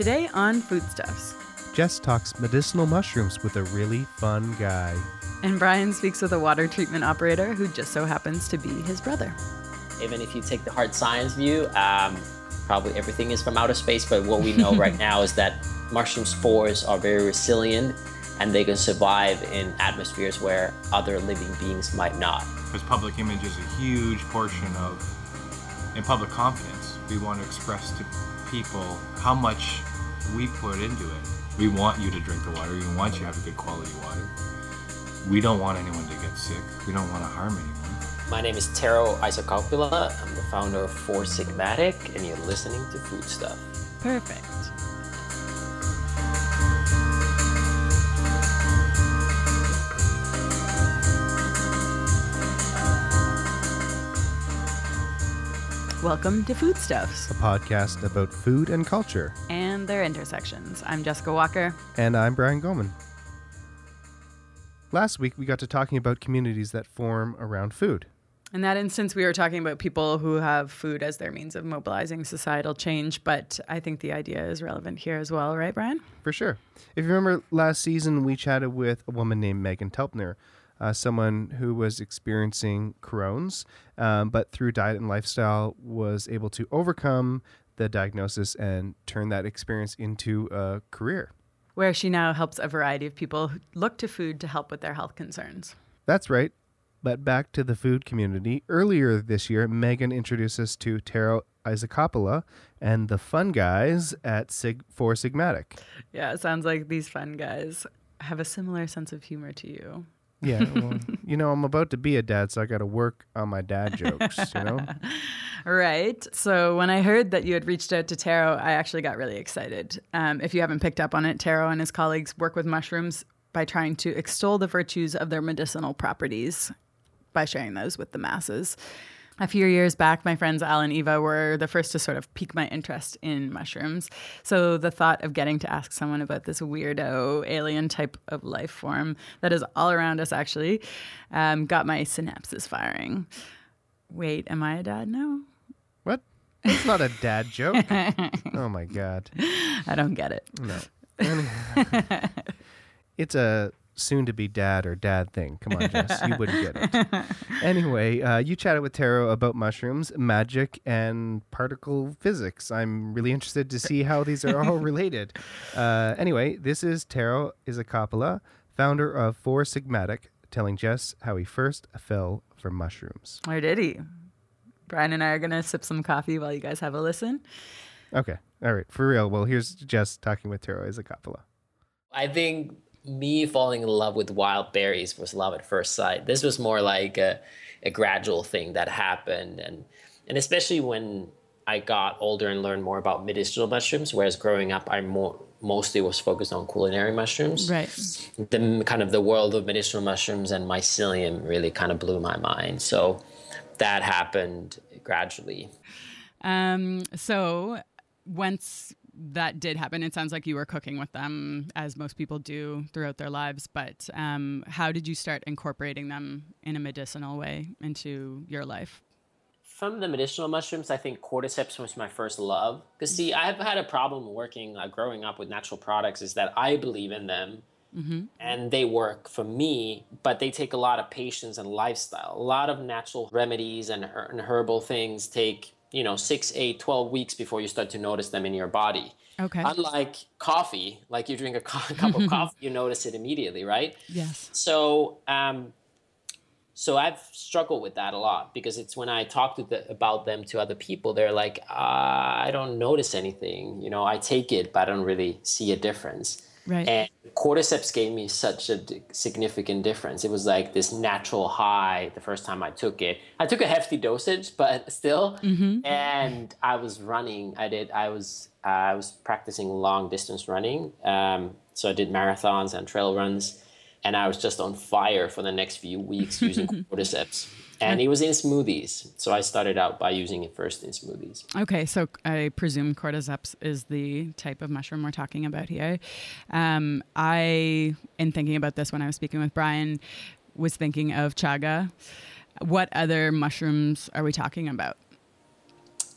Today on Foodstuffs. Jess talks medicinal mushrooms with a really fun guy. And Brian speaks with a water treatment operator who just so happens to be his brother. Even if you take the hard science view, um, probably everything is from outer space. But what we know right now is that mushroom spores are very resilient and they can survive in atmospheres where other living beings might not. Because public image is a huge portion of, in public confidence, we want to express to people how much we put into it. We want you to drink the water. We want you to have a good quality water. We don't want anyone to get sick. We don't want to harm anyone. My name is Tero Isokauppila. I'm the founder of Four Sigmatic, and you're listening to Food Stuff. Perfect. Welcome to Foodstuffs a podcast about food and culture. and their intersections. I'm Jessica Walker. And I'm Brian Goman. Last week, we got to talking about communities that form around food. In that instance, we were talking about people who have food as their means of mobilizing societal change, but I think the idea is relevant here as well, right, Brian? For sure. If you remember last season, we chatted with a woman named Meghan Telpner, uh, someone who was experiencing Crohn's, um, but through diet and lifestyle was able to overcome the diagnosis and turn that experience into a career. Where she now helps a variety of people look to food to help with their health concerns. That's right. But back to the food community. Earlier this year, Meghan introduced us to Tero Isokauppila and the fun guys at Sig- Four Sigmatic. Yeah, it sounds like these fun guys have a similar sense of humor to you. Yeah, well, you know, I'm about to be a dad, so I got to work on my dad jokes, you know? Right. So when I heard that you had reached out to Tero, I actually got really excited. Um, if you haven't picked up on it, Tero and his colleagues work with mushrooms by trying to extol the virtues of their medicinal properties by sharing those with the masses. A few years back, my friends Al and Eva were the first to sort of pique my interest in mushrooms. So the thought of getting to ask someone about this weirdo alien type of life form that is all around us actually um, got my synapses firing. Wait, am I a dad now? What? That's not a dad joke. oh my God. I don't get it. No. it's a soon to be dad or dad thing. Come on, Jess. You wouldn't get it. Anyway, uh, you chatted with Tero about mushrooms, magic, and particle physics. I'm really interested to see how these are all related. Uh, anyway, this is Tero Isokauppila, founder of Four Sigmatic, telling Jess how he first fell for mushrooms. Or did he? Brian and I are going to sip some coffee while you guys have a listen. Okay. All right. For real. Well, here's Jess talking with Tero Isokauppila. I think me falling in love with wild berries was love at first sight. This was more like a, a gradual thing that happened, and and especially when I got older and learned more about medicinal mushrooms. Whereas growing up, I more mostly was focused on culinary mushrooms. Right. The kind of the world of medicinal mushrooms and mycelium really kind of blew my mind. So that happened gradually. Um, so once that did happen, it sounds like you were cooking with them, as most people do throughout their lives. But um, how did you start incorporating them in a medicinal way into your life? From the medicinal mushrooms, I think cordyceps was my first love. Because see, I've had a problem working, uh, growing up with natural products, is that I believe in them and they work for me, but they take a lot of patience and lifestyle. A lot of natural remedies and, her- and herbal things take, you know, six, eight, 12 weeks before you start to notice them in your body. Okay. Unlike coffee, like you drink a co- cup of coffee, you notice it immediately, right? yes. So, um, so I've struggled with that a lot because it's when I talk to the, about them to other people, they're like, uh, I don't notice anything. You know, I take it, but I don't really see a difference. Right. And cordyceps gave me such a d- significant difference. It was like this natural high the first time I took it. I took a hefty dosage, but still. And I was running. I did. I was. Uh, I was practicing long distance running. Um, so I did marathons and trail runs, and I was just on fire for the next few weeks using cordyceps. And it was in smoothies. So I started out by using it first in smoothies. Okay, so I presume cordyceps is the type of mushroom we're talking about here. Um, I, in thinking about this when I was speaking with Brian, was thinking of chaga. What other mushrooms are we talking about?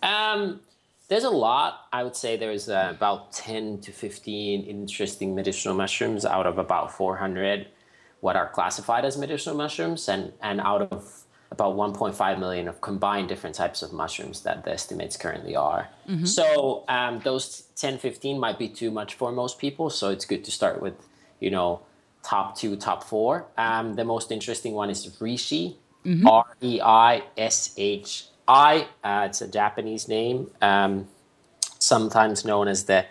Um, there's a lot. I would say there's uh, about 10 to 15 interesting medicinal mushrooms out of about 400 what are classified as medicinal mushrooms, and, and out of about 1.5 million of combined different types of mushrooms that the estimates currently are. Mm-hmm. So um, those 10, 15 might be too much for most people. So it's good to start with, you know, top two, top four. Um, the most interesting one is Reishi, mm-hmm. R E I S H I. Uh, it's a Japanese name, um, sometimes known as the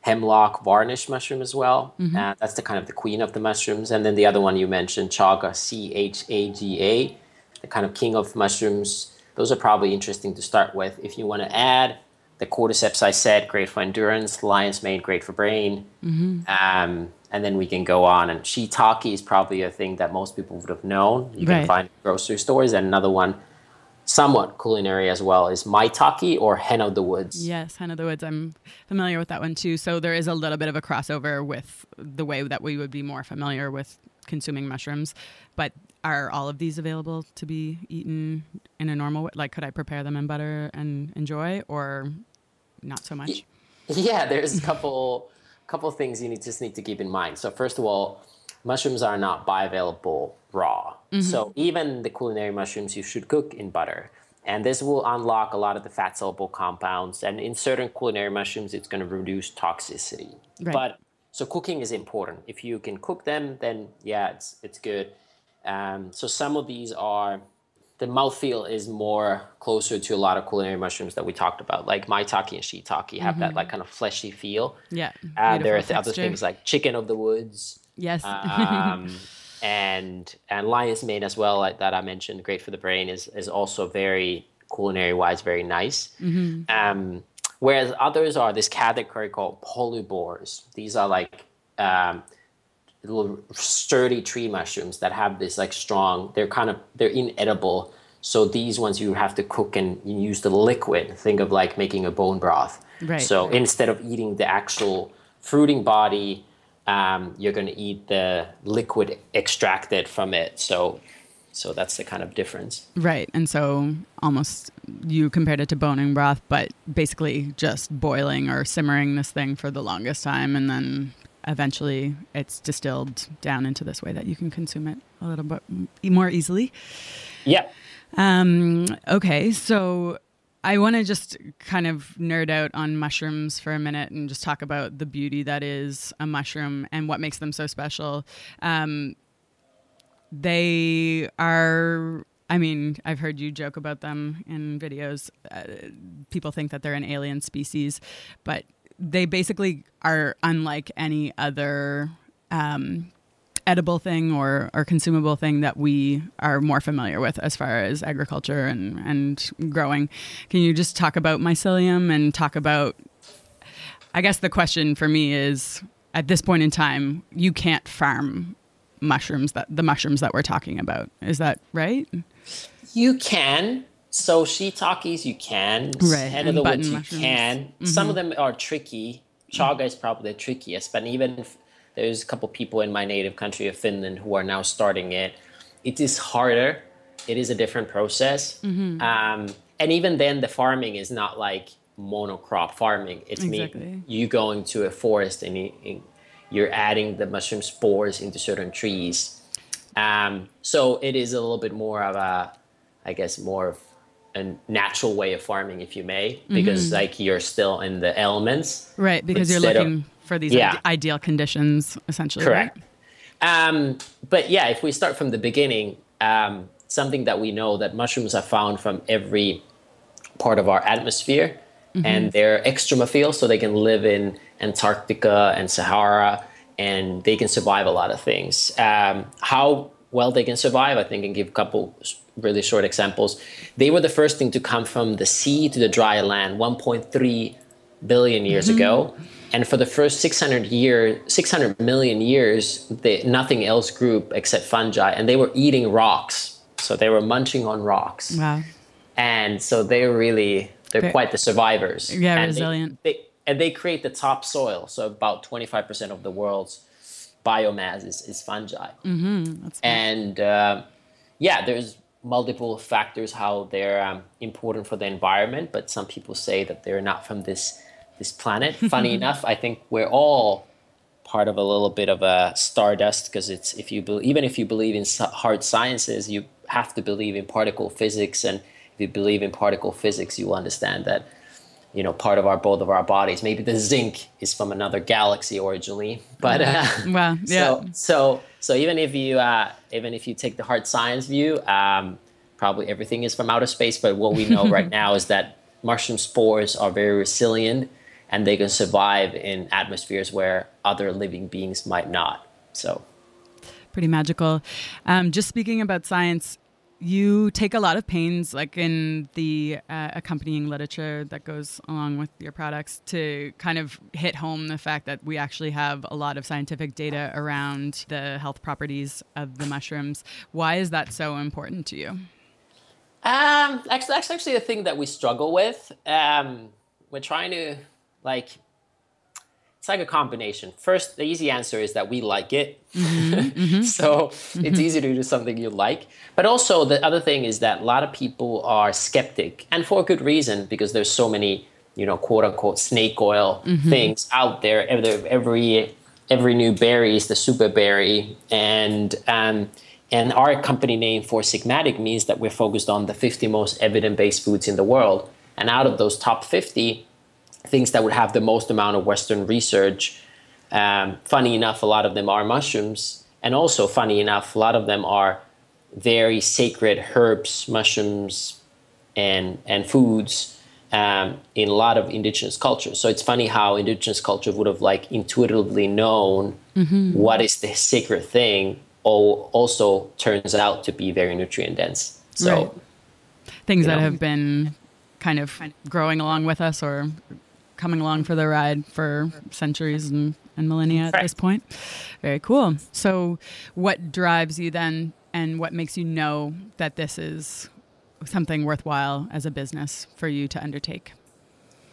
hemlock varnish mushroom as well. Mm-hmm. Uh, that's the kind of the queen of the mushrooms. And then the other one you mentioned, chaga, C H A G A, the kind of king of mushrooms. Those are probably interesting to start with. If you want to add the cordyceps, I said, great for endurance. Lion's mane, great for brain. Mm-hmm. Um, and then we can go on. And shiitake is probably a thing that most people would have known. You right. can find grocery stores. And another one, somewhat culinary as well, is maitake or hen of the woods. Yes, hen of the woods. I'm familiar with that one too. So there is a little bit of a crossover with the way that we would be more familiar with consuming mushrooms. But are all of these available to be eaten in a normal way? Like, could I prepare them in butter and enjoy, or not so much? Yeah, there's a couple couple things you need, just need to keep in mind. So first of all, mushrooms are not bioavailable raw. Mm-hmm. So even the culinary mushrooms you should cook in butter. And this will unlock a lot of the fat soluble compounds. And in certain culinary mushrooms, it's going to reduce toxicity. Right. But so cooking is important. If you can cook them, then yeah, it's it's good. Um, so some of these are the mouthfeel is more closer to a lot of culinary mushrooms that we talked about, like maitake and shiitake have mm-hmm. that like kind of fleshy feel. Yeah. Uh, there are th- other things like chicken of the woods. Yes. um, and and lion's mane as well, like that I mentioned, great for the brain, is is also very culinary wise very nice. Mm-hmm. Um, whereas others are this category called polypores. These are like um, little sturdy tree mushrooms that have this like strong they're kind of they're inedible. So these ones you have to cook and you use the liquid. Think of like making a bone broth. Right. So instead of eating the actual fruiting body um, you're going to eat the liquid extracted from it. So so that's the kind of difference. Right. And so almost you compared it to boning broth but basically just boiling or simmering this thing for the longest time and then eventually it's distilled down into this way that you can consume it a little bit more easily. Yeah. Um, okay, so I want to just kind of nerd out on mushrooms for a minute and just talk about the beauty that is a mushroom and what makes them so special. Um, they are I mean, I've heard you joke about them in videos. Uh, people think that they're an alien species, but they basically are unlike any other um, edible thing or, or consumable thing that we are more familiar with as far as agriculture and, and growing. Can you just talk about mycelium and talk about? I guess the question for me is at this point in time, you can't farm mushrooms that the mushrooms that we're talking about. Is that right? You can, so shiitakes you can, right. hen of the woods you mushrooms. can. Mm-hmm. Some of them are tricky. Chaga is probably the trickiest, but even if there's a couple people in my native country of Finland who are now starting it, it is harder. It is a different process, mm-hmm. um, and even then, the farming is not like monocrop farming. It's exactly. me you going to a forest and you, you're adding the mushroom spores into certain trees. Um, so it is a little bit more of a, I guess, more of a natural way of farming, if you may, because mm-hmm. like you're still in the elements. Right, because you're looking of, for these yeah. ideal conditions, essentially. Correct. Right? Um, but yeah, if we start from the beginning, um, something that we know that mushrooms are found from every part of our atmosphere, mm-hmm. and they're extremophile, so they can live in Antarctica and Sahara, and they can survive a lot of things. Um, how well they can survive, I think, and give a couple really short examples. They were the first thing to come from the sea to the dry land 1.3 billion years mm-hmm. ago. And for the first 600 years, 600 million years, they, nothing else grew except fungi, and they were eating rocks. So they were munching on rocks. Wow. And so they're really they're, quite the survivors. Yeah, and resilient. They, they, and they create the top soil. So about 25% of the world's biomass is, is fungi. Mm-hmm. and uh, yeah, there's multiple factors how they're um, important for the environment, but some people say that they're not from this this planet. Funny enough, I think we're all part of a little bit of a stardust because it's if you be, even if you believe in hard sciences, you have to believe in particle physics, and if you believe in particle physics, you understand that you know part of our both of our bodies. Maybe the zinc is from another galaxy originally, but uh, well, yeah. So so so even if you uh, even if you take the hard science view, um, probably everything is from outer space. But what we know right now is that mushroom spores are very resilient and they can survive in atmospheres where other living beings might not. So pretty magical. Um, just speaking about science, you take a lot of pains, like in the uh, accompanying literature that goes along with your products, to kind of hit home the fact that we actually have a lot of scientific data around the health properties of the mushrooms. Why is that so important to you? Um, actually, that's actually a thing that we struggle with. Um, we're trying to like it's like a combination. First, the easy answer is that we like it. Mm-hmm, mm-hmm. so mm-hmm. it's easy to do something you like. But also, the other thing is that a lot of people are skeptic, and for a good reason, because there's so many, you know, quote unquote snake oil mm-hmm. things out there. Every, every every new berry is the super berry, and um, and our company name Four Sigmatic means that we're focused on the 50 most evidence-based foods in the world, and out of those top 50 things that would have the most amount of Western research. Um, funny enough, a lot of them are mushrooms, and also funny enough, a lot of them are very sacred herbs, mushrooms, and and foods um, in a lot of indigenous cultures. So it's funny how indigenous culture would have like intuitively known mm-hmm. what is the sacred thing, or also turns out to be very nutrient dense. So right. things that know. have been kind of growing along with us or coming along for the ride for centuries and, and millennia at this point. Very cool. So, what drives you then, and what makes you know that this is something worthwhile as a business for you to undertake?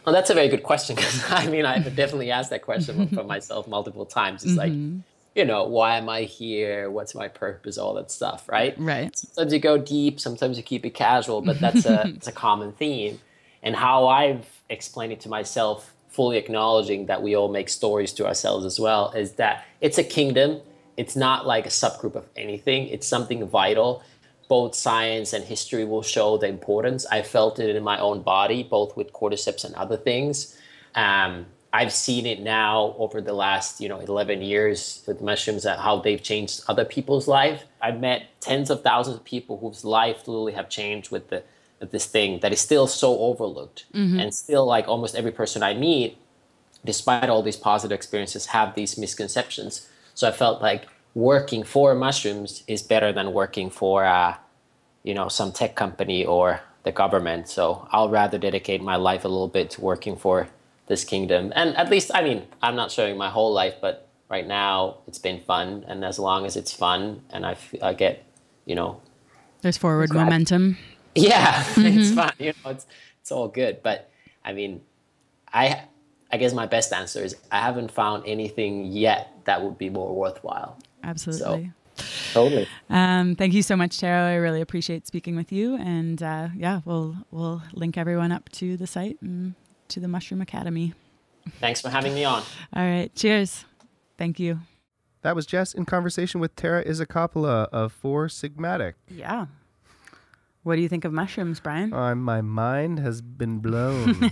Well, that's a very good question because I mean, I've definitely asked that question for myself multiple times. It's mm-hmm. like, you know, why am I here? What's my purpose? All that stuff, right? Right. Sometimes you go deep, sometimes you keep it casual, but that's a it's a common theme. And how I've explained it to myself, fully acknowledging that we all make stories to ourselves as well, is that it's a kingdom. It's not like a subgroup of anything, it's something vital. Both science and history will show the importance. I felt it in my own body, both with cordyceps and other things. Um, I've seen it now over the last, you know, 11 years with mushrooms and how they've changed other people's life. I've met tens of thousands of people whose life literally have changed with the this thing that is still so overlooked mm-hmm. and still like almost every person i meet despite all these positive experiences have these misconceptions. So i felt like working for mushrooms is better than working for uh, you know some tech company or the government. So i'll rather dedicate my life a little bit to working for this kingdom. And at least i mean i'm not showing my whole life but right now it's been fun. And as long as it's fun and I, f- I get you know there's forward momentum yeah, mm-hmm. it's fine. You know, it's it's all good. But I mean, I I guess my best answer is I haven't found anything yet that would be more worthwhile. Absolutely. So, totally. Um, thank you so much, Tero. I really appreciate speaking with you. And uh, yeah, we'll we'll link everyone up to the site and to the Mushroom Academy. Thanks for having me on. All right. Cheers. Thank you. That was Jess in conversation with Tero Isokauppila of Four Sigmatic. Yeah. What do you think of mushrooms, Brian? Uh, my mind has been blown.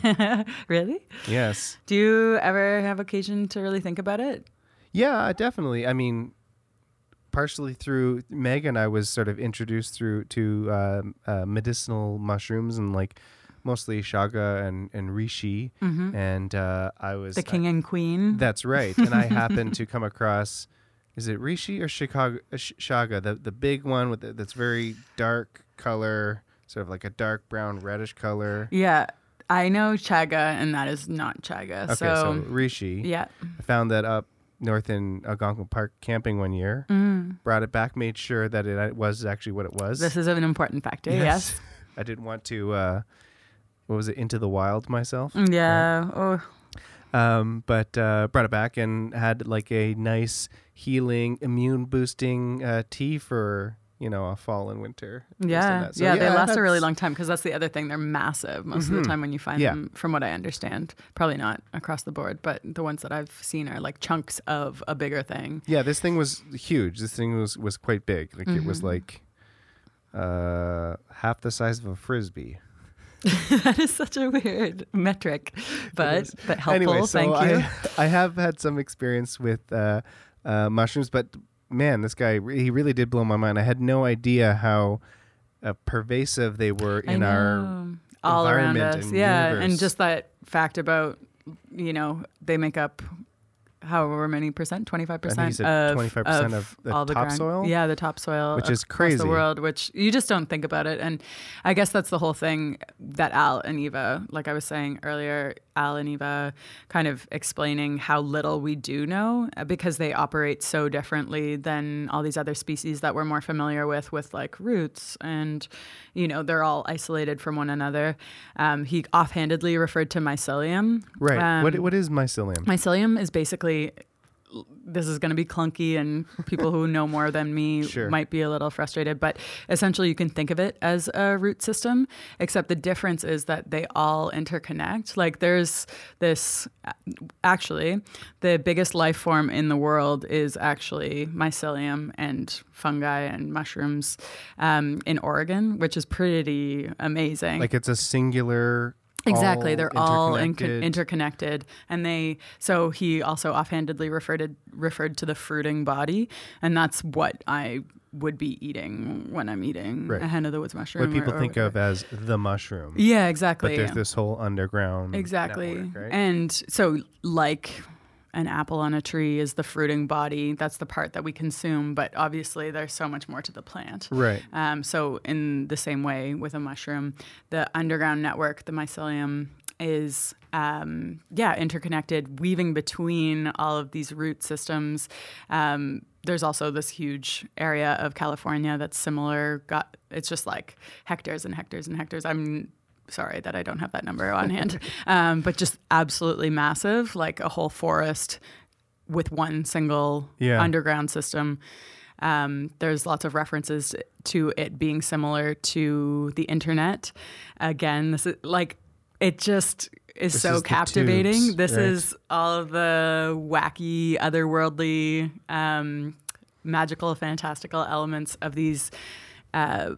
really? Yes. Do you ever have occasion to really think about it? Yeah, definitely. I mean, partially through Meghan, I was sort of introduced through to uh, uh, medicinal mushrooms and like mostly chaga and and reishi, mm-hmm. and uh, I was the king and queen. That's right. and I happened to come across. Is it reishi or Chicago, uh, chaga? The the big one with the, that's very dark color, sort of like a dark brown reddish color. Yeah. I know chaga, and that is not chaga. Okay, so, so reishi. Yeah. I found that up north in Algonquin Park camping one year. Mm. Brought it back, made sure that it was actually what it was. This is an important factor. Yes. yes. I didn't want to. Uh, what was it? Into the wild myself. Mm, yeah. Right? Oh. Um, but uh, brought it back and had like a nice healing, immune boosting uh, tea for you know a fall and winter. Yeah. So, yeah, they last a really long time because that's the other thing. They're massive most of the time when you find Yeah. them. From what I understand, probably not across the board, but the ones that I've seen are like chunks of a bigger thing. Yeah, this thing was huge. This thing was was quite big. Like it Mm-hmm. was like uh half the size of a frisbee. that is such a weird metric, but but helpful. anyway, so Thank I, you. I have had some experience with uh, uh, mushrooms, but man, this guy he really did blow my mind. I had no idea how uh, pervasive they were in our all around environment us. and yeah, universe. and just that fact about you know they make up however many percent, twenty five percent of 25% of the all the ground- topsoil? Yeah, the topsoil, Which is crazy. The world, which you just don't think about it, and I guess that's the whole thing that Al and Eva, like I was saying earlier, Al and Eva, kind of explaining how little we do know uh, because they operate so differently than all these other species that we're more familiar with, with like roots and you know they're all isolated from one another. Um, he offhandedly referred to mycelium. right. Um, what what is mycelium? Mycelium is basically this is going to be clunky and people who know more than me Sure. might be a little frustrated but essentially you can think of it as a root system except the difference is that they all interconnect like there's this actually the biggest life form in the world is actually mycelium and fungi and mushrooms um, in oregon which is pretty amazing like it's a singular. Exactly, all they're all in- interconnected- interconnected, and they. So he also offhandedly referred to, referred to the fruiting body, and that's what I would be eating when I'm eating Right. a hen of the woods mushroom. what people or- or think of as the mushroom. Yeah, exactly But there's this whole underground exactly, network, right? and so like an apple on a tree is the fruiting body. That's the part that we consume, but obviously there's so much more to the plant. right. Um, so, in the same way with a mushroom, the underground network, the mycelium, is um, yeah interconnected, weaving between all of these root systems. Um, there's also this huge area of California that's similar. Got it's just like hectares and hectares and hectares. I'm sorry that I don't have that number on hand, um, but just absolutely massive, like a whole forest with one single Yeah. underground system. Um, there's lots of references to it being similar to the internet. Again, this is like it just is This so is captivating. tubes, this right? is all of the wacky, otherworldly, um, magical, fantastical elements of these uh,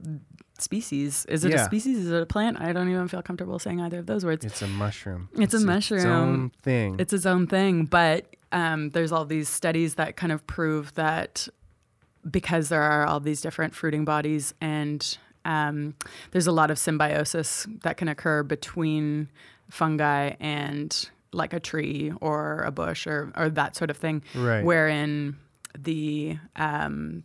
species. Is it Yeah. a species? Is it a plant? I don't even feel comfortable saying either of those words. It's a mushroom. It's a Its mushroom. own thing. It's its own thing, but um, there's all these studies that kind of prove that because there are all these different fruiting bodies and um, there's a lot of symbiosis that can occur between fungi and like a tree or a bush or, or that sort of thing Right. wherein the um,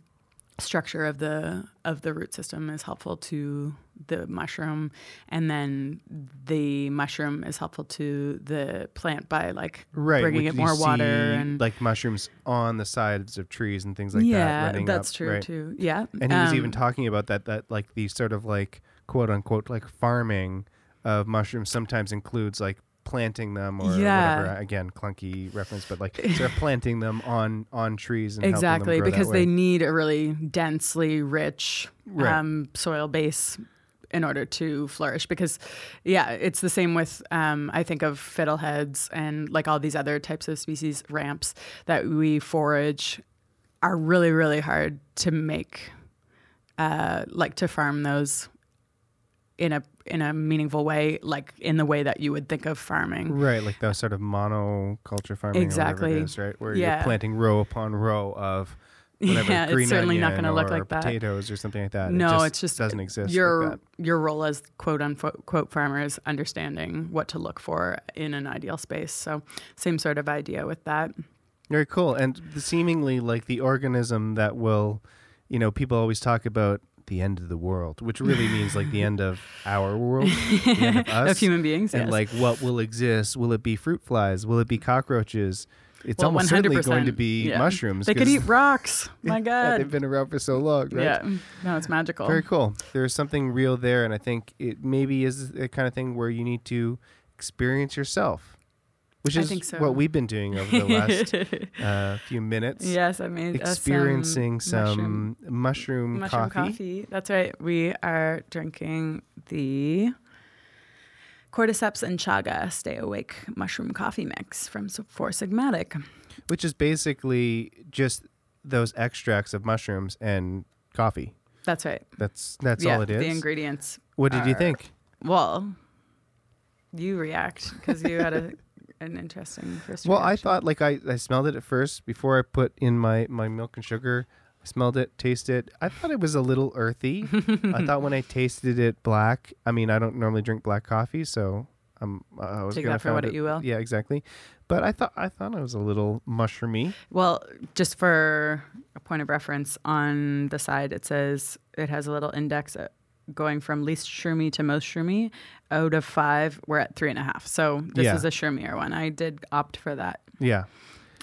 structure of the of the root system is helpful to the mushroom and then the mushroom is helpful to the plant by like right, bringing it more water and like mushrooms on the sides of trees and things like that. yeah that's up, true right? too yeah And he was even Um, talking about that that like the sort of like quote unquote like farming of mushrooms sometimes includes like planting them or Yeah. whatever. Again, clunky reference, but like sort of planting them on on trees and helping them exactly because they need a really densely rich Right. um, soil base in order to flourish because yeah it's the same with um, i think of fiddleheads and like all these other types of species ramps that we forage are really really hard to make uh, like to farm those in a in a meaningful way like in the way that you would think of farming Right, like those sort of monoculture farming Exactly. it is, right? Where Yeah. you're planting row upon row of whatever Yeah, it's green certainly not gonna look or like that. potatoes or something like that. It No, just it's just doesn't exist Your like that. your role as quote unquote quote farmer is understanding what to look for in an ideal space. So same sort of idea with that. Very cool. And the seemingly like the organism that will, you know, people always talk about the end of the world, which really means like the end of our world, the end of us, of human beings. and yes. like what will exist? Will it be fruit flies? Will it be cockroaches? It's Well, almost certainly going to be yeah. mushrooms. they could eat rocks. My yeah, God. they've been around for so long, right? Yeah. No, it's magical. Very cool. There's something real there, and I think it maybe is the kind of thing where you need to experience yourself. Which is so. what we've been doing over the last uh, few minutes. yes, I made us experiencing some, mushroom, mushroom, mushroom coffee. coffee. That's right. We are drinking the Cordyceps and Chaga Stay Awake Mushroom Coffee Mix from Four Sigmatic. which is basically just those extracts of mushrooms and coffee. That's right. That's that's yeah, all it is. the ingredients. what did you think? Well, you react because you had a, an interesting first. Well, I thought like I, I smelled it at first before I put in my, my milk and sugar. I smelled it, tasted. I thought it was a little earthy. I thought when I tasted it black. I mean, I don't normally drink black coffee, so I'm I was Take that for what it, you will. Yeah, exactly. But I thought I thought it was a little mushroomy. Well, just for a point of reference, on the side it says it has a little index uh, going from least shroomy to most shroomy. Out of five, we're at three and a half. So this Yeah. is a shroomier one. I did opt for that. Yeah.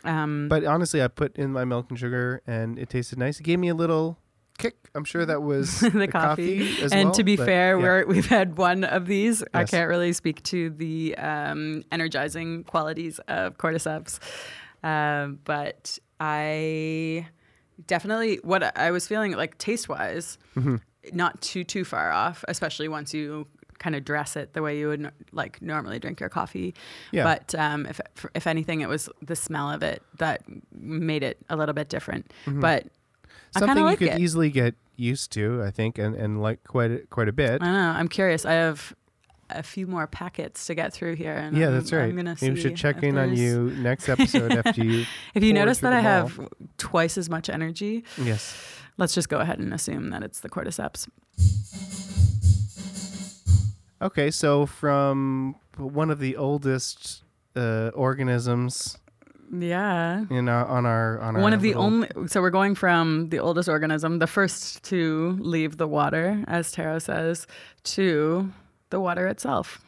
Um, But honestly, I put in my milk and sugar, and it tasted nice. It gave me a little kick. I'm sure that was the coffee. as and well, to be but fair, yeah. we're, we've had one of these. I Yes. can't really speak to the um, energizing qualities of cordyceps, um, but I definitely what I was feeling like taste wise, Mm-hmm. Not too too far off, especially once you kind of dress it the way you would n- like normally drink your coffee. Yeah. But um, if if anything, it was the smell of it that made it a little bit different. But something you like could it. easily get used to, I think, and, and like quite a, quite a bit. I know. I'm curious. I have a few more packets to get through here. And yeah, I'm, that's right. I'm gonna should check in on you next episode after you. If you notice that I have twice as much energy, Yes. Let's just go ahead and assume that it's the cordyceps. Okay, so from one of the oldest uh, organisms Yeah. in our, on our on our One of the only, so we're going from the oldest organism, the first to leave the water, as Tero says, to the water itself.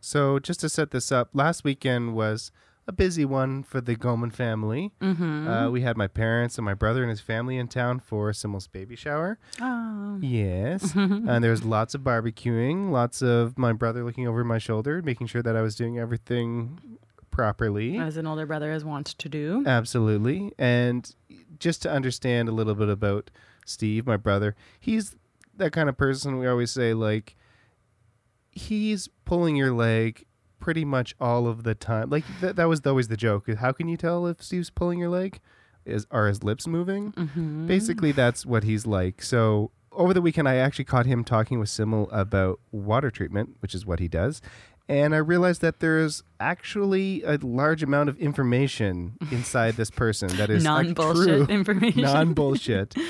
So just to set this up, last weekend was a busy one for the Goman family. Mm-hmm. Uh, we had my parents and my brother and his family in town for Simmel's baby shower. Oh. Yes. and there was lots of barbecuing, lots of my brother looking over my shoulder, making sure that I was doing everything properly. As an older brother is wont to do. Absolutely. And just to understand a little bit about Steve, my brother, he's that kind of person we always say, like, he's pulling your leg pretty much all of the time. Like, th- that was always the joke. How can you tell if Steve's pulling your leg? Is Are his lips moving? Mm-hmm. Basically, that's what he's like. So, over the weekend, I actually caught him talking with Simmel about water treatment, which is what he does. And I realized that there's actually a large amount of information inside this person that is Non bullshit information. non bullshit.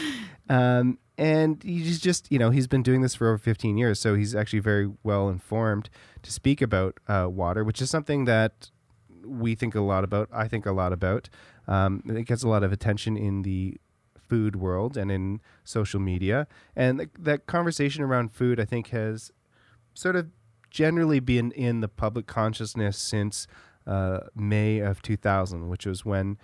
Um, and he's just, you know, he's been doing this for over 15 years, so he's actually very well informed to speak about uh, water, which is something that we think a lot about. I think a lot about. Um, it gets a lot of attention in the food world and in social media, and th- that conversation around food, I think, has sort of generally been in the public consciousness since uh, May of 2000, which was when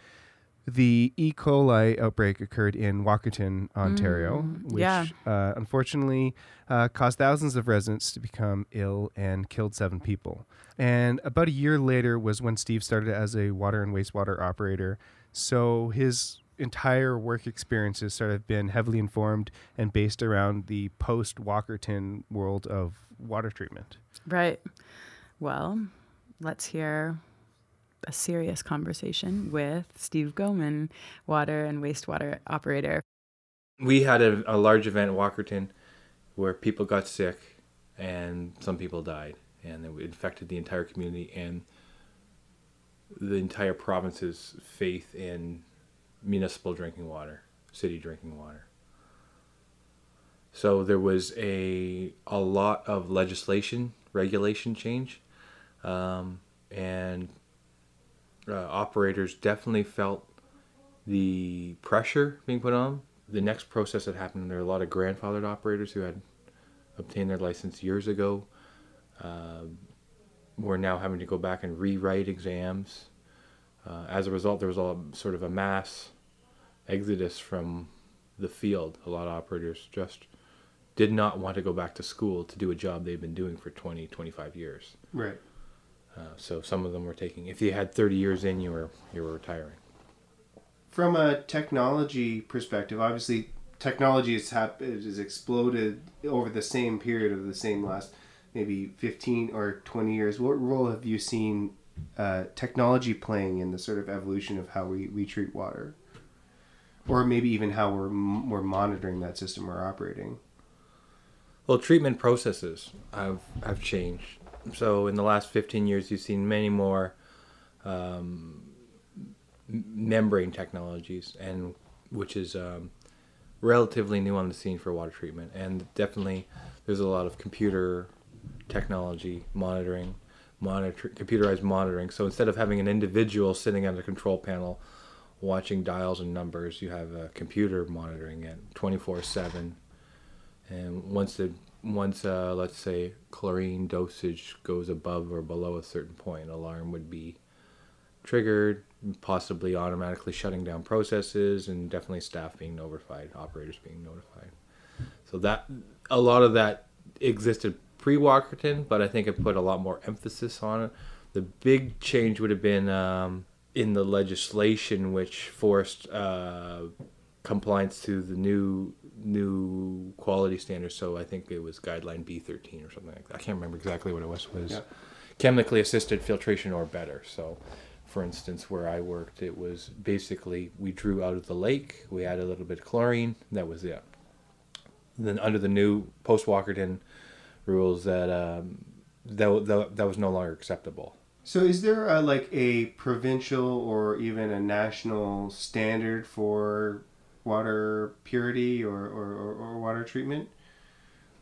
the E. coli outbreak occurred in Walkerton, Ontario, Mm, which yeah. uh, unfortunately uh, caused thousands of residents to become ill and killed seven people. And about a year later was when Steve started as a water and wastewater operator. So his entire work experiences sort of been heavily informed and based around the post Walkerton world of water treatment. Right. Well, let's hear a serious conversation with Steve Goman, water and wastewater operator. We had a, a large event in Walkerton where people got sick and some people died, and it infected the entire community and the entire province's faith in municipal drinking water, city drinking water. So there was a a lot of legislation, regulation change, um, and uh, operators definitely felt the pressure being put on. The next process that happened, there were a lot of grandfathered operators who had obtained their license years ago. Uh, were now having to go back and rewrite exams. Uh, as a result, there was a sort of a mass exodus from the field. A lot of operators just did not want to go back to school to do a job they've been doing for 20, 25 years. Right. Uh, so some of them were taking. If you had 30 years in, you were you were retiring. From a technology perspective, obviously technology has hap- has exploded over the same period of the same last maybe 15 or 20 years. What role have you seen uh, technology playing in the sort of evolution of how we, we treat water? Or maybe even how we're, m- we're monitoring that system or operating? Well, treatment processes have have changed. So in the last 15 years, you've seen many more um, membrane technologies, and which is um, relatively new on the scene for water treatment. And definitely, there's a lot of computer technology monitoring, monitor computerized monitoring. So instead of having an individual sitting at a control panel watching dials and numbers, you have a computer monitoring it 24/7 and once the once uh, let's say chlorine dosage goes above or below a certain point, alarm would be triggered, possibly automatically shutting down processes, and definitely staff being notified, operators being notified. So that a lot of that existed pre-Walkerton, but I think it put a lot more emphasis on it. The big change would have been um, in the legislation, which forced uh, compliance to the new new quality standards. So I think it was guideline B13 or something like that. I can't remember exactly what it was. It was Yeah. chemically assisted filtration or better. So, for instance, where I worked, it was basically we drew out of the lake, we added a little bit of chlorine, that was it. Then under the new post Walkerton rules, that um, that, that that was no longer acceptable. So, is there a, like a provincial or even a national standard for water purity or, or, or, or water treatment?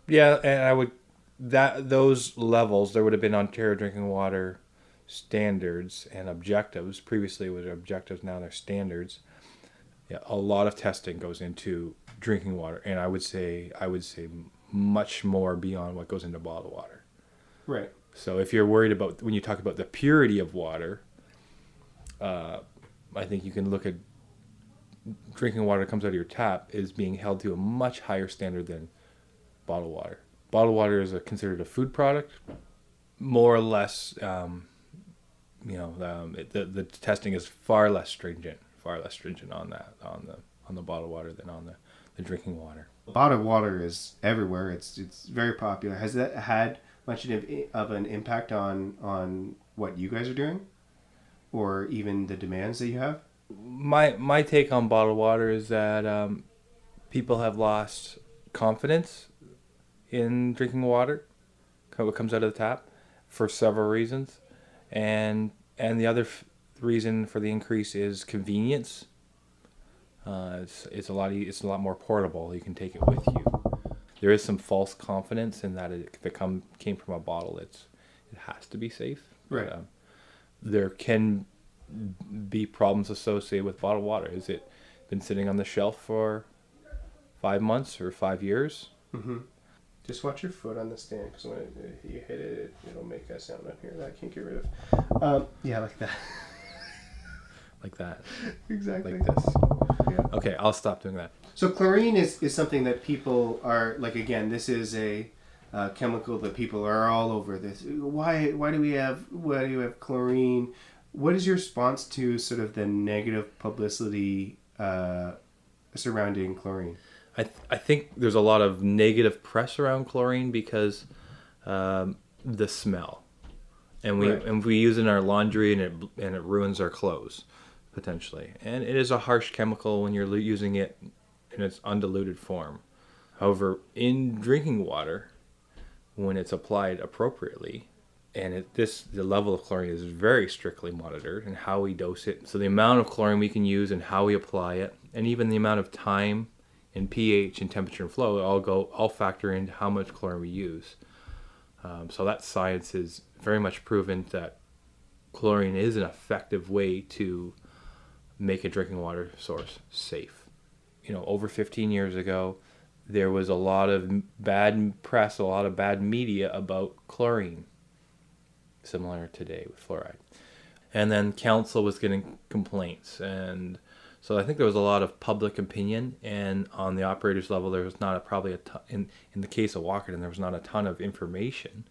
Yeah, and I would that those levels there would have been Ontario drinking water standards and objectives. Previously, it was objectives. Now they're standards. Yeah, a lot of testing goes into drinking water, and I would say I would say much more beyond what goes into bottled water. Right. So if you're worried about when you talk about the purity of water, uh, I think you can look at drinking water that comes out of your tap is being held to a much higher standard than bottled water. Bottled water is a, considered a food product, more or less. Um, you know, um, it, the the testing is far less stringent, far less stringent on that on the on the bottled water than on the, the drinking water. Bottled water is everywhere. It's it's very popular. Has that had much of, of an impact on on what you guys are doing, or even the demands that you have? My my take on bottled water is that um, people have lost confidence in drinking water, what comes out of the tap, for several reasons, and and the other f- reason for the increase is convenience. Uh, it's it's a lot e- it's a lot more portable. You can take it with you. There is some false confidence in that it, if it come came from a bottle, it's it has to be safe. Right. um, there can be problems associated with bottled water. Is it been sitting on the shelf for five months or five years? Mm-hmm. Just watch your foot on the stand because when it, you hit it, it'll make a sound up here that I can't get rid of. Um, yeah, like that. Like that, exactly. like this. Yeah. Okay, I'll stop doing that. So chlorine is, is something that people are like again. This is a uh, chemical that people are all over. This why why do we have why do you have chlorine? What is your response to sort of the negative publicity uh, surrounding chlorine? I, th- I think there's a lot of negative press around chlorine because um, the smell, and we Right. and we use it in our laundry and it and it ruins our clothes potentially. And it is a harsh chemical when you're using it in its undiluted form. However, in drinking water, when it's applied appropriately, and it, this the level of chlorine is very strictly monitored and how we dose it. So the amount of chlorine we can use and how we apply it, and even the amount of time and pH and temperature and flow all go all factor into how much chlorine we use. Um, so that science is very much proven that chlorine is an effective way to make a drinking water source safe. You know, over 15 years ago, there was a lot of bad press, a lot of bad media about chlorine, similar today with fluoride. And then council was getting complaints, and so I think there was a lot of public opinion. And on the operators level, there was not a, probably a ton, in in the case of Walkerton, there was not a ton of information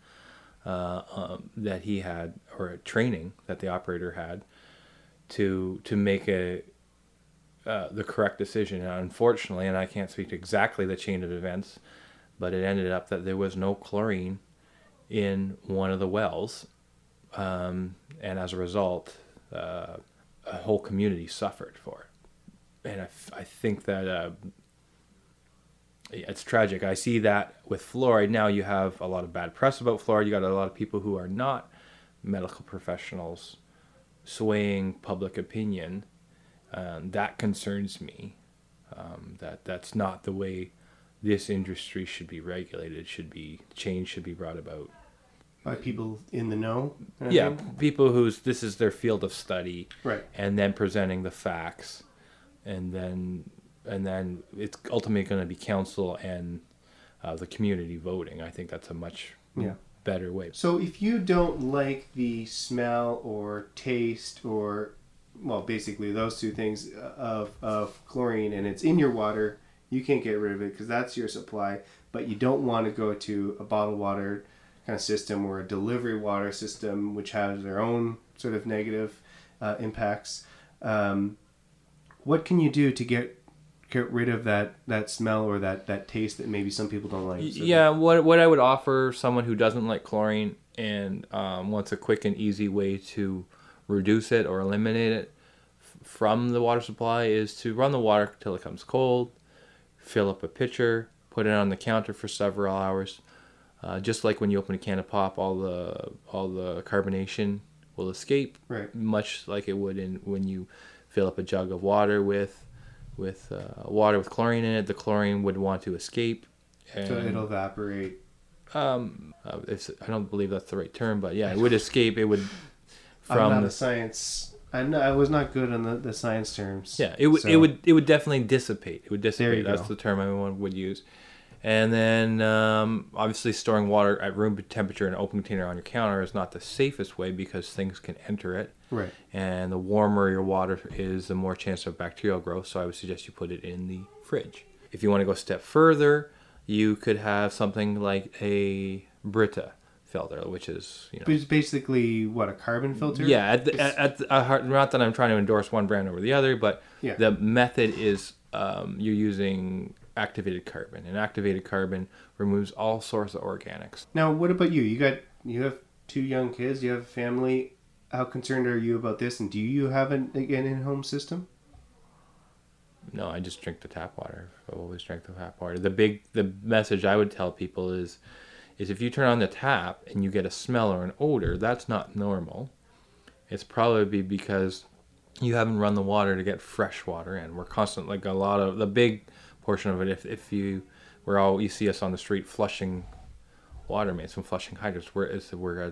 uh, um, that he had or training that the operator had to to make a uh, the correct decision. And unfortunately, and I can't speak to exactly the chain of events, but it ended up that there was no chlorine in one of the wells, um, and as a result, uh, a whole community suffered for it. And I, think that uh, it's tragic. I see that with fluoride now. You have a lot of bad press about fluoride. You got a lot of people who are not medical professionals swaying public opinion. Um, that concerns me. Um, that that's not the way this industry should be regulated. Should be change should be brought about. By people in the know. Yeah, people whose this is their field of study, Right. and then presenting the facts, and then and then it's ultimately going to be council and uh, the community voting. I think that's a much Yeah. better way. So if you don't like the smell or taste or well, basically those two things uh, of of chlorine and it's in your water, you can't get rid of it because that's your supply. But you don't want to go to a bottled water kind of system or a delivery water system, which has their own sort of negative uh, impacts. Um, what can you do to get get rid of that that smell or that that taste that maybe some people don't like? So yeah, what what I would offer someone who doesn't like chlorine and um, wants a quick and easy way to reduce it or eliminate it f- from the water supply is to run the water till it comes cold, fill up a pitcher, put it on the counter for several hours. Uh, just like when you open a can of pop, all the all the carbonation will escape, Right. much like it would in when you fill up a jug of water with with uh, water with chlorine in it. The chlorine would want to escape. And, So it'll evaporate. um, uh, it's, I don't believe that's the right term, but yeah, it would escape. It would I'm from not the science. I'm not, I was not good on the, the science terms. yeah. It would So- it would it would definitely dissipate. It would dissipate. That's go. the term everyone would use. And then um, obviously storing water at room temperature in an open container on your counter is not the safest way because things can enter it. Right. And the warmer your water is, the more chance of bacterial growth. So I would suggest you put it in the fridge. If you want to go a step further, you could have something like a Brita filter, which is you know it's basically what a carbon filter. yeah, at, the, at, at the, uh, not that I'm trying to endorse one brand over the other, but Yeah. the method is um, you're using activated carbon, and activated carbon removes all sorts of organics. Now, what about you? You got you have two young kids. You have a family. How concerned are you about this? And do you have an, an in-home system? No, I just drink the tap water. I've always drank the tap water. The big the message I would tell people is is if you turn on the tap and you get a smell or an odor, that's not normal. It's probably because you haven't run the water to get fresh water in. We're constant like a lot of the big portion of it. If if you we're all you see us on the street flushing water mains from flushing hydrants, we're is we're uh,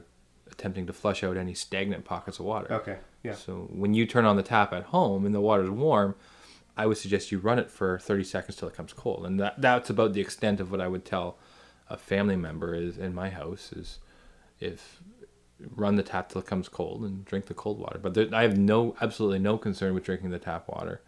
attempting to flush out any stagnant pockets of water. Okay. Yeah. So when you turn on the tap at home and the water's warm, I would suggest you run it for 30 seconds till it comes cold. And that that's about the extent of what I would tell a family member is in my house is if run the tap till it comes cold and drink the cold water. But there, I have no absolutely no concern with drinking the tap water.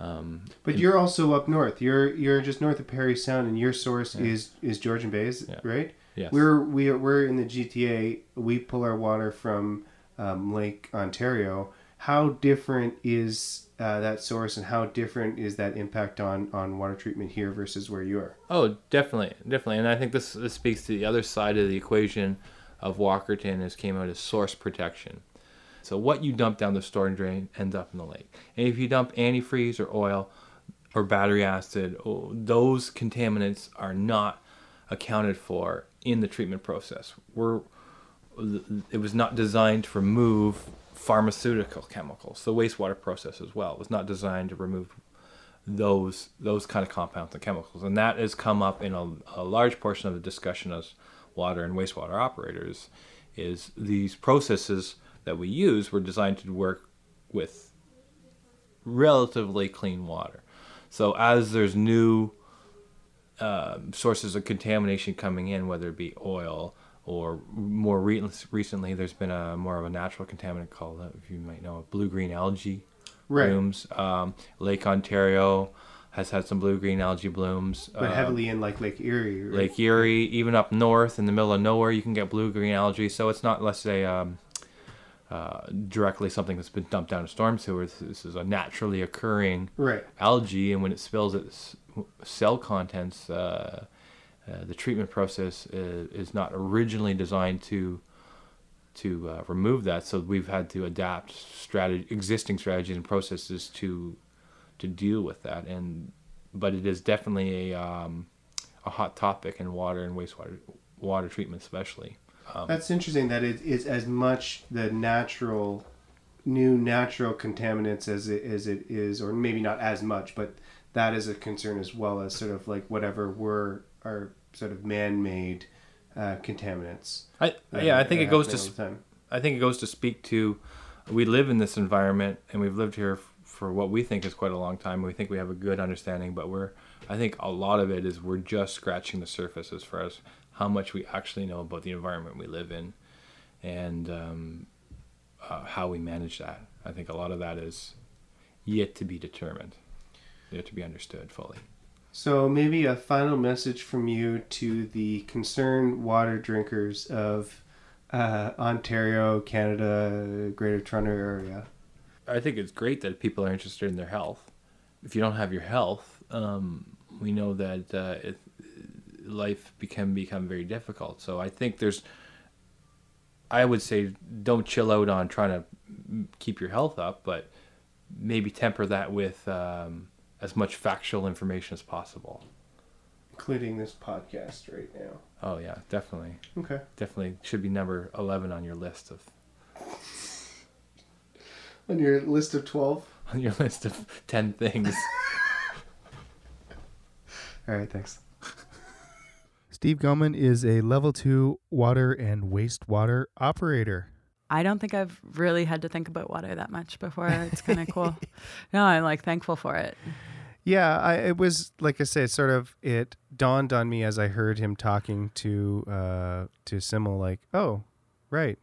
But you're also up north. You're you're just north of Parry Sound, and your source is is Georgian Bay, is- Yeah. right? Yes. We're we are, we're in the GTA. We pull our water from um, Lake Ontario. How different is uh, that source, and how different is that impact on on water treatment here versus where you are? Oh, definitely, definitely, and I think this this speaks to the other side of the equation of Walkerton is came out as source protection. So what you dump down the storm drain ends up in the lake, and if you dump antifreeze or oil or battery acid, oh, those contaminants are not accounted for in the treatment process. We're it was not designed to remove pharmaceutical chemicals. The wastewater process as well was not designed to remove those those kind of compounds and chemicals, and that has come up in a, a large portion of the discussion as water and wastewater operators. Is these processes that we use were designed to work with relatively clean water. So as there's new um, sources of contamination coming in, whether it be oil or more re- recently, there's been a more of a natural contaminant called, uh, if you might know, blue green algae Right. blooms. Um, Lake Ontario has had some blue green algae blooms. But Uh, heavily in like Lake Erie. right? Lake Erie, even up north in the middle of nowhere, you can get blue green algae. So it's not, let's say, um, uh, directly something that's been dumped down a storm sewer. This, this is a naturally occurring Right. algae, and when it spills its cell contents, uh, uh, the treatment process is, is not originally designed to to uh, remove that. So we've had to adapt strategy, existing strategies and processes to to deal with that. And but it is definitely a um, a hot topic in water and wastewater water treatment, especially. That's interesting that it is as much the natural, new natural contaminants as it, as it is, or maybe not as much, but that is a concern as well as sort of like whatever were are sort of man-made uh, contaminants. I, that yeah, I think it goes to happen all s- the time. I think it goes to speak to we live in this environment and we've lived here f- for what we think is quite a long time. We think we have a good understanding, but we're I think a lot of it is we're just scratching the surface as far as how much we actually know about the environment we live in and um, uh, how we manage that. I think a lot of that is yet to be determined, yet to be understood fully. So maybe a final message from you to the concerned water drinkers of uh, Ontario, Canada, Greater Toronto area. I think it's great that people are interested in their health. If you don't have your health, um, we know that uh, it, life can become very difficult. So I think there's, I would say, don't chill out on trying to keep your health up, but maybe temper that with um, as much factual information as possible. Including this podcast right now. Oh yeah, definitely, Okay. definitely should be number eleven on your list of On your list of 12? on your list of ten things. All right, thanks. Steve Gellman is a level two water and wastewater operator. I don't think I've really had to think about water that much before. It's kind of cool. No, I'm like thankful for it. Yeah, I, it was like I said, sort of. It dawned on me as I heard him talking to uh, to Simmel, like, oh, right,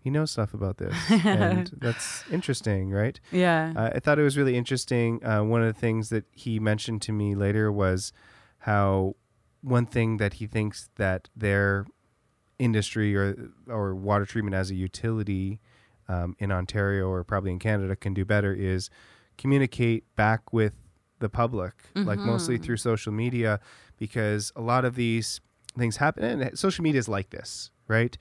he knows stuff about this, and that's interesting, right? Yeah. Uh, I thought it was really interesting. Uh, one of the things that he mentioned to me later was how one thing that he thinks that their industry or or water treatment as a utility um, in Ontario or probably in Canada can do better is communicate back with the public, like mostly through social media, because a lot of these things happen. And social media is like this, right?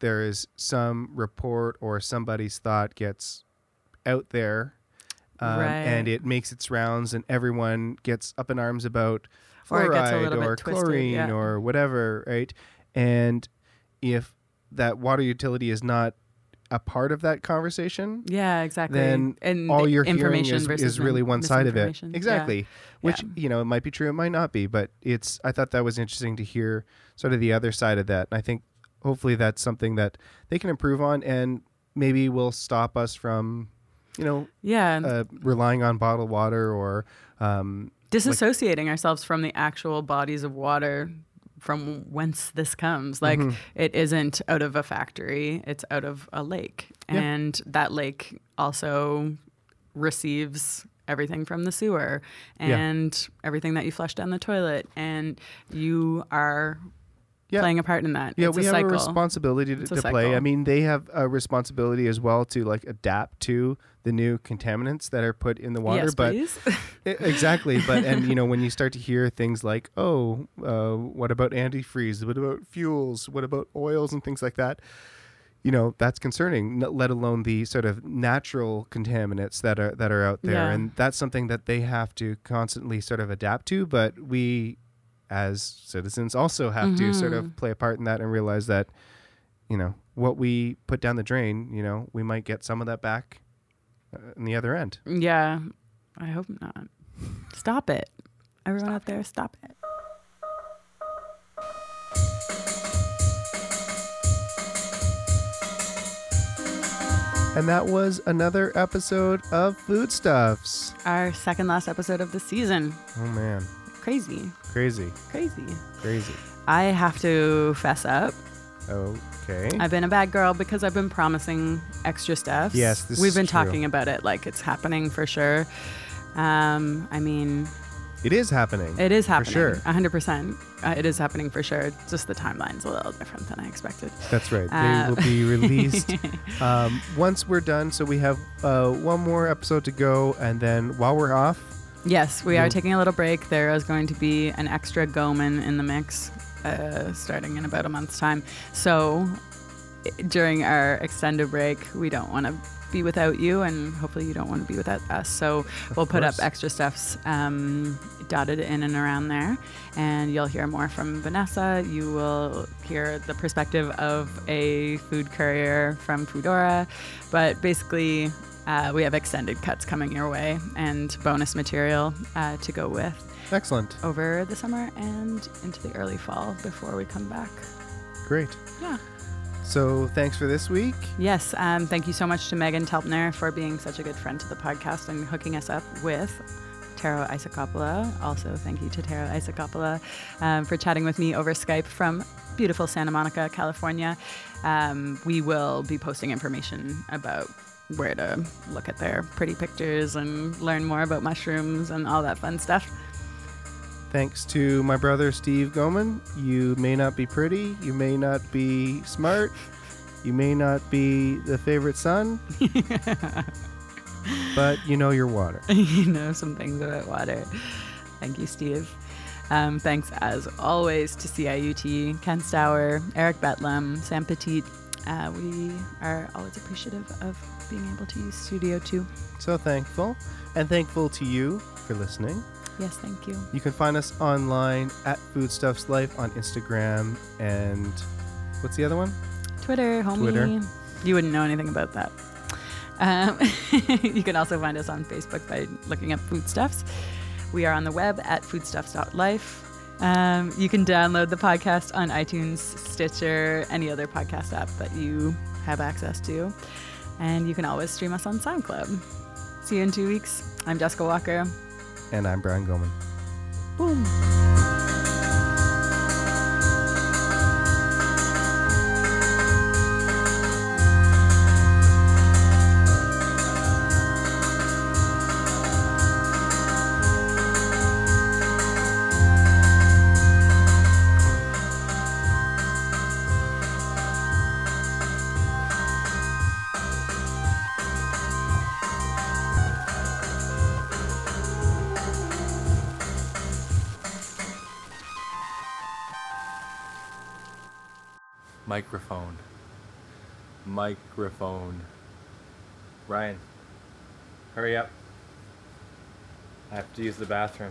There is some report or somebody's thought gets out there, um, Right. and it makes its rounds, and everyone gets up in arms about Or it gets a fluoride or twisted, chlorine yeah. or whatever, right? And if that water utility is not a part of that conversation, yeah, exactly. then and all the you're hearing information is, is really one side of it. misinformation. Yeah. Exactly. Which, Yeah. you know, it might be true, it might not be, but it's I thought that was interesting to hear sort of the other side of that. And I think hopefully that's something that they can improve on and maybe will stop us from, you know, Yeah. uh, relying on bottled water or um, disassociating ourselves from the actual bodies of water from whence this comes like Mm-hmm. it isn't out of a factory it's out of a lake Yeah. and that lake also receives everything from the sewer Yeah. and everything that you flush down the toilet and you are Yeah. playing a part in that Yeah, it's we a have cycle a responsibility to, a to play. I mean, they have a responsibility as well to like adapt to the new contaminants that are put in the water. yes but exactly, but and you know when you start to hear things like, oh, uh, what about antifreeze? What about fuels? What about oils and things like that? You know that's concerning. Let alone the sort of natural contaminants that are that are out there, Yeah. and that's something that they have to constantly sort of adapt to. But we, as citizens, also have to sort Mm-hmm. of play a part in that and realize that, you know, what we put down the drain, you know, we might get some of that back uh, in the other end. yeah. I hope not. Stop it. Everyone out there stop it. And that was another episode of Foodstuffs. our second last episode of the season. Oh man, crazy crazy, crazy crazy. I have to fess up. Okay. I've been a bad girl because I've been promising extra stuff. Yes, this we've been true. talking about it like it's happening for sure. Um, I mean, It is happening. it is happening. For sure. 100%. Uh, it is happening for sure. Just the timeline's a little different than I expected. That's right. They Uh, will be released um, once we're done. So we have uh, one more episode to go, and then while we're off, Yes, we are taking a little break. There is going to be an extra Goman in the mix uh, starting in about a month's time. So during our extended break, we don't want to be without you, and hopefully you don't want to be without us. So we'll put up extra stuffs um, dotted in and around there, and you'll hear more from Vanessa. You will hear the perspective of a food courier from Foodora, but basically. Uh, we have extended cuts coming your way and bonus material uh, to go with excellent, over the summer and into the early fall before we come back. great. Yeah. So thanks for this week. Yes. Um, thank you so much to Meghan Telpner for being such a good friend to the podcast and hooking us up with Tero Isokauppila. Also, thank you to Tero Isokauppila um, for chatting with me over Skype from beautiful Santa Monica, California. Um, we will be posting information about where to look at their pretty pictures and learn more about mushrooms and all that fun stuff. Thanks to my brother Steve Goman. You may not be pretty, you may not be smart, you may not be the favorite son, but you know your water. you know some things about water. Thank you, Steve. Um, thanks, as always, to CIUT, Ken Stour, Eric Betlam, Sam Petit. Uh, we are always appreciative of being able to use Studio 2. So thankful, and thankful to you for listening. Yes, thank you. You can find us online at Foodstuffs Life on Instagram and what's the other one? Twitter, homie. Twitter. You wouldn't know anything about that. Um, you can also find us on Facebook by looking up Foodstuffs. We are on the web at foodstuffs.life. Um, you can download the podcast on iTunes, Stitcher, any other podcast app that you have access to. And you can always stream us on SoundCloud. See you in two weeks. I'm Jessica Walker. And I'm Brian Goman. Boom. Microphone. Ryan, hurry up. I have to use the bathroom.